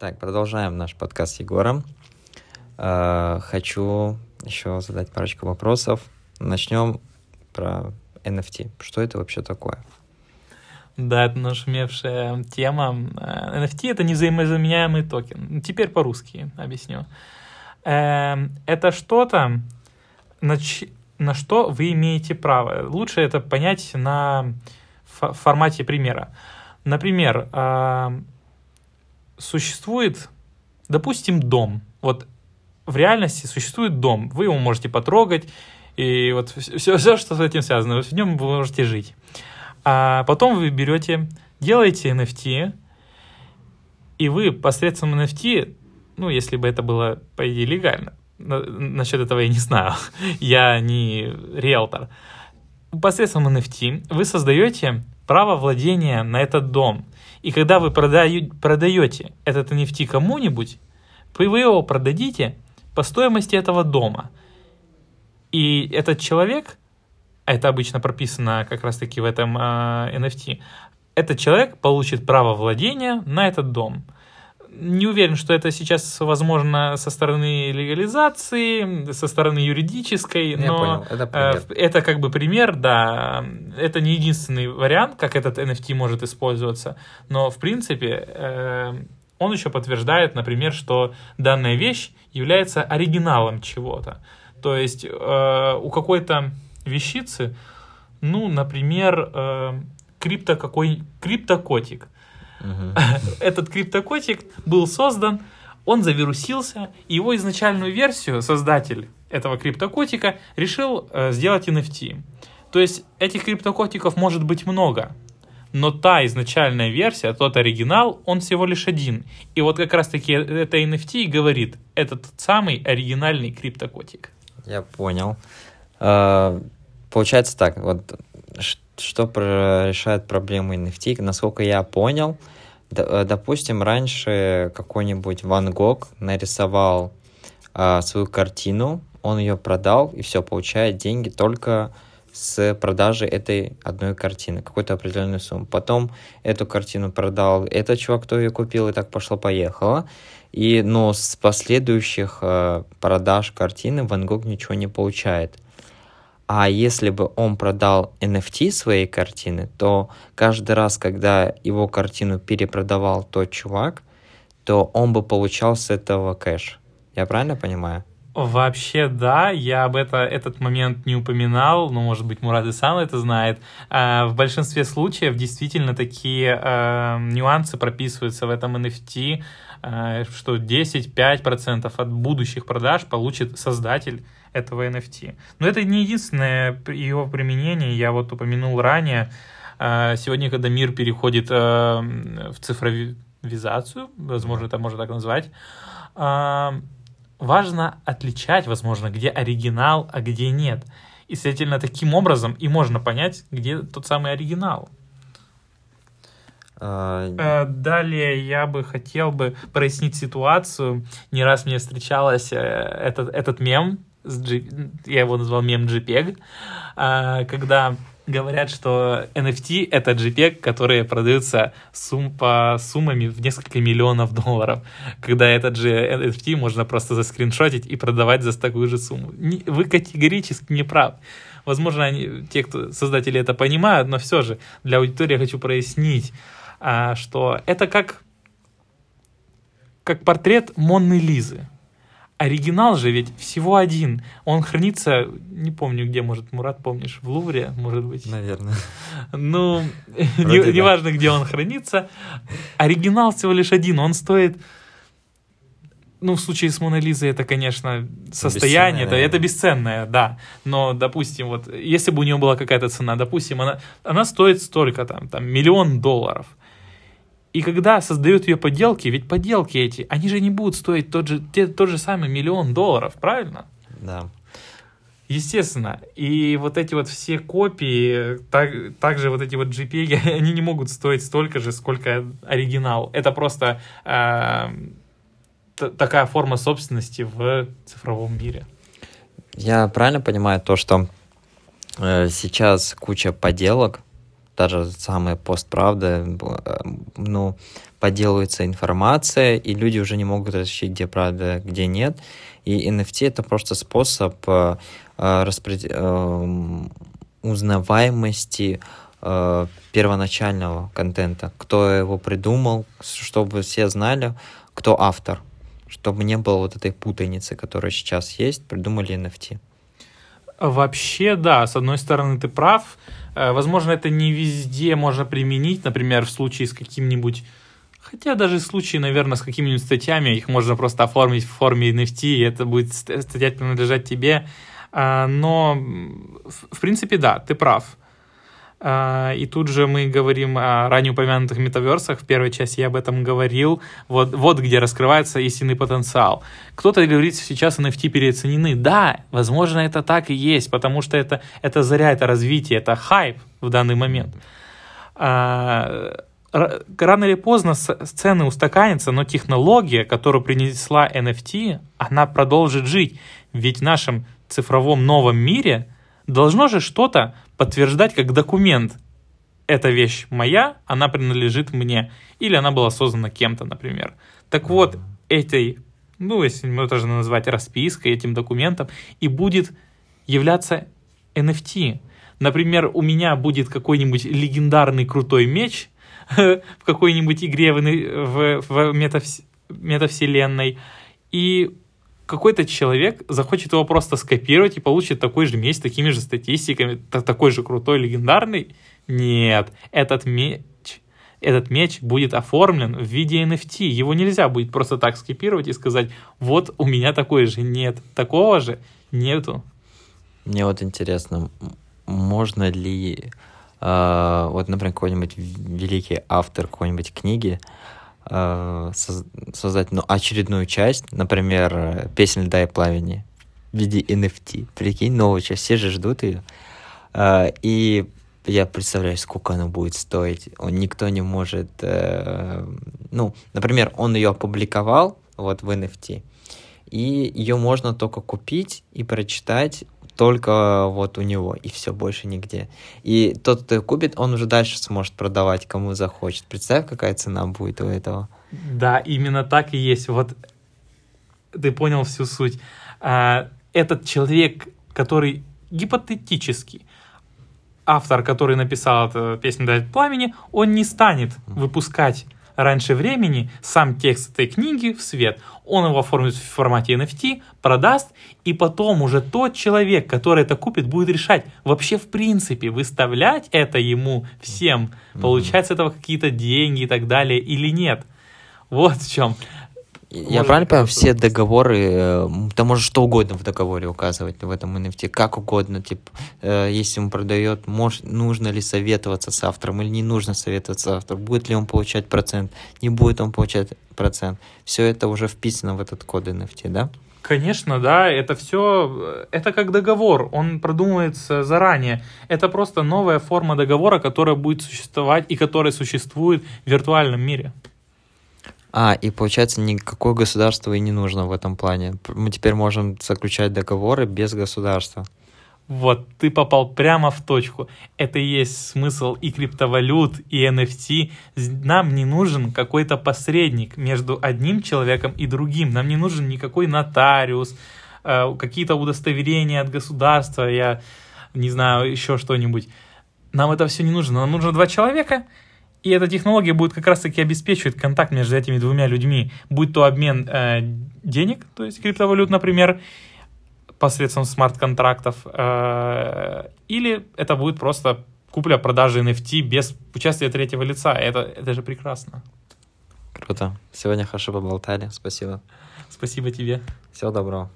Так, продолжаем наш подкаст с Егором. Э, хочу еще задать парочку вопросов. Начнем про NFT. Что это вообще такое? Да, это нашумевшая тема. Э, NFT — это невзаимозаменяемый токен. Теперь по-русски объясню. Эм, это что-то, на, на что вы имеете право. Лучше это понять на формате примера. Например, эм, существует, допустим, дом. Вот в реальности существует дом. Вы его можете потрогать, и вот все, все что с этим связано, в нем вы можете жить. А потом вы берете, делаете NFT, и вы посредством NFT, ну, если бы это было, по идее, легально, насчет этого я не знаю, я не риэлтор, посредством NFT вы создаете право владения на этот дом. И когда вы продаете этот NFT кому-нибудь, вы его продадите по стоимости этого дома. И этот человек, а это обычно прописано как раз-таки в этом э, а, NFT, этот человек получит право владения на этот дом. Не уверен, что это сейчас возможно со стороны легализации, со стороны юридической, Я но понял. Это, пример. Э, это как бы пример, да. Это не единственный вариант, как этот NFT может использоваться, но в принципе э, он еще подтверждает, например, что данная вещь является оригиналом чего-то. То есть э, у какой-то вещицы, ну, например, крипто какой криптокотик. Uh-huh. Этот криптокотик был создан, он завирусился, и его изначальную версию создатель этого криптокотика решил э, сделать NFT. То есть этих криптокотиков может быть много но та изначальная версия, тот оригинал, он всего лишь один. И вот как раз-таки это NFT говорит, это тот самый оригинальный криптокотик. Я понял. А, получается так, вот что решает проблему NFT, насколько я понял, э, допустим, раньше какой-нибудь Ван Гог нарисовал а, свою картину, он ее продал и все, получает деньги только с продажи этой одной картины, какую-то определенную сумму. Потом эту картину продал этот чувак, кто ее купил, и так пошло-поехало. И, но с последующих э, продаж картины Ван Гог ничего не получает. А если бы он продал NFT своей картины, то каждый раз, когда его картину перепродавал тот чувак, то он бы получал с этого кэш. Я правильно понимаю? Вообще, да, я об это, этот момент не упоминал, но, может быть, Мурат и сам это знает. А, в большинстве случаев действительно такие а, нюансы прописываются в этом NFT, а, что 10-5% от будущих продаж получит создатель этого NFT. Но это не единственное его применение, я вот упомянул ранее. А, сегодня, когда мир переходит а, в цифровизацию, возможно, это можно так назвать, а, важно отличать, возможно, где оригинал, а где нет. И, следовательно, таким образом и можно понять, где тот самый оригинал. А, э, далее я бы хотел бы прояснить ситуацию. Не раз мне встречалась э, этот, этот мем, я его назвал мем JPEG, а, когда говорят, что NFT — это JPEG, которые продаются сум по суммами в несколько миллионов долларов, когда этот же NFT можно просто заскриншотить и продавать за такую же сумму. Вы категорически не прав. Возможно, они, те, кто создатели это понимают, но все же для аудитории я хочу прояснить, а, что это как, как портрет Монны Лизы. Оригинал же ведь всего один. Он хранится, не помню где, может, Мурат, помнишь, в Лувре, может быть? Наверное. Ну, не, не важно, где он хранится. Оригинал всего лишь один. Он стоит ну, в случае с Моной Лизой это, конечно, состояние, это, это бесценное, да. Но, допустим, вот, если бы у нее была какая-то цена, допустим, она, она стоит столько, там, там, миллион долларов. И когда создают ее поделки, ведь поделки эти, они же не будут стоить тот же, те, тот же самый миллион долларов, правильно? Да. Естественно. И вот эти вот все копии, так, также вот эти вот JPEG, они не могут стоить столько же, сколько оригинал. Это просто э, такая форма собственности в цифровом мире. Я правильно понимаю то, что э, сейчас куча поделок, даже самая постправда, э, ну, подделывается информация, и люди уже не могут различить, где правда, где нет. И NFT это просто способ э, э, распред... э, узнаваемости э, первоначального контента, кто его придумал, чтобы все знали, кто автор, чтобы не было вот этой путаницы, которая сейчас есть, придумали NFT. Вообще, да, с одной стороны ты прав. Э, возможно, это не везде можно применить, например, в случае с каким-нибудь Хотя даже в случае, наверное, с какими-нибудь статьями, их можно просто оформить в форме NFT, и это будет статья принадлежать тебе. А, но, в принципе, да, ты прав. А, и тут же мы говорим о ранее упомянутых метаверсах. В первой части я об этом говорил. Вот, вот где раскрывается истинный потенциал. Кто-то говорит, сейчас NFT переоценены. Да, возможно, это так и есть, потому что это, это заря, это развитие, это хайп в данный момент. А, рано или поздно цены устаканятся, но технология, которую принесла NFT, она продолжит жить. Ведь в нашем цифровом новом мире должно же что-то подтверждать как документ. Эта вещь моя, она принадлежит мне. Или она была создана кем-то, например. Так вот, этой, ну, если мы тоже назвать распиской, этим документом, и будет являться NFT. Например, у меня будет какой-нибудь легендарный крутой меч – в какой-нибудь игре в, в, в метавс, метавселенной, и какой-то человек захочет его просто скопировать и получит такой же меч с такими же статистиками, такой же крутой, легендарный. Нет, этот меч, этот меч будет оформлен в виде NFT. Его нельзя будет просто так скопировать и сказать, вот у меня такой же. Нет, такого же нету. Мне вот интересно, можно ли э, вот, например, какой-нибудь великий автор какой-нибудь книги э, создать ну, очередную часть, например, «Песнь льда и пламени» в виде NFT. Прикинь, новую часть, все же ждут ее. Э, и я представляю, сколько она будет стоить. Он, никто не может... Э, ну, например, он ее опубликовал вот в NFT, и ее можно только купить и прочитать только вот у него, и все, больше нигде. И тот, кто купит, он уже дальше сможет продавать, кому захочет. Представь, какая цена будет у этого. Да, именно так и есть. Вот ты понял всю суть. А, этот человек, который гипотетически автор, который написал эту песню «Дать пламени», он не станет выпускать раньше времени сам текст этой книги в свет. Он его оформит в формате NFT, продаст, и потом уже тот человек, который это купит, будет решать вообще в принципе выставлять это ему всем, получать с этого какие-то деньги и так далее или нет. Вот в чем. Я правильно понимаю, все договоры, э, ты можешь что угодно в договоре указывать в этом NFT, как угодно, типа, э, если он продает, может, нужно ли советоваться с автором или не нужно советоваться с автором, будет ли он получать процент, не будет он получать процент. Все это уже вписано в этот код NFT, да? Конечно, да, это все, это как договор, он продумывается заранее. Это просто новая форма договора, которая будет существовать и которая существует в виртуальном мире. А, и получается, никакое государство и не нужно в этом плане. Мы теперь можем заключать договоры без государства. Вот, ты попал прямо в точку. Это и есть смысл и криптовалют, и NFT. Нам не нужен какой-то посредник между одним человеком и другим. Нам не нужен никакой нотариус, э, какие-то удостоверения от государства, я не знаю, еще что-нибудь. Нам это все не нужно. Нам нужно два человека, и эта технология будет как раз-таки обеспечивать контакт между этими двумя людьми, будь то обмен э, денег, то есть криптовалют, например, посредством смарт-контрактов, э, или это будет просто купля-продажа NFT без участия третьего лица. Это, это же прекрасно. Круто. Сегодня хорошо поболтали. Спасибо. Спасибо тебе. Всего доброго.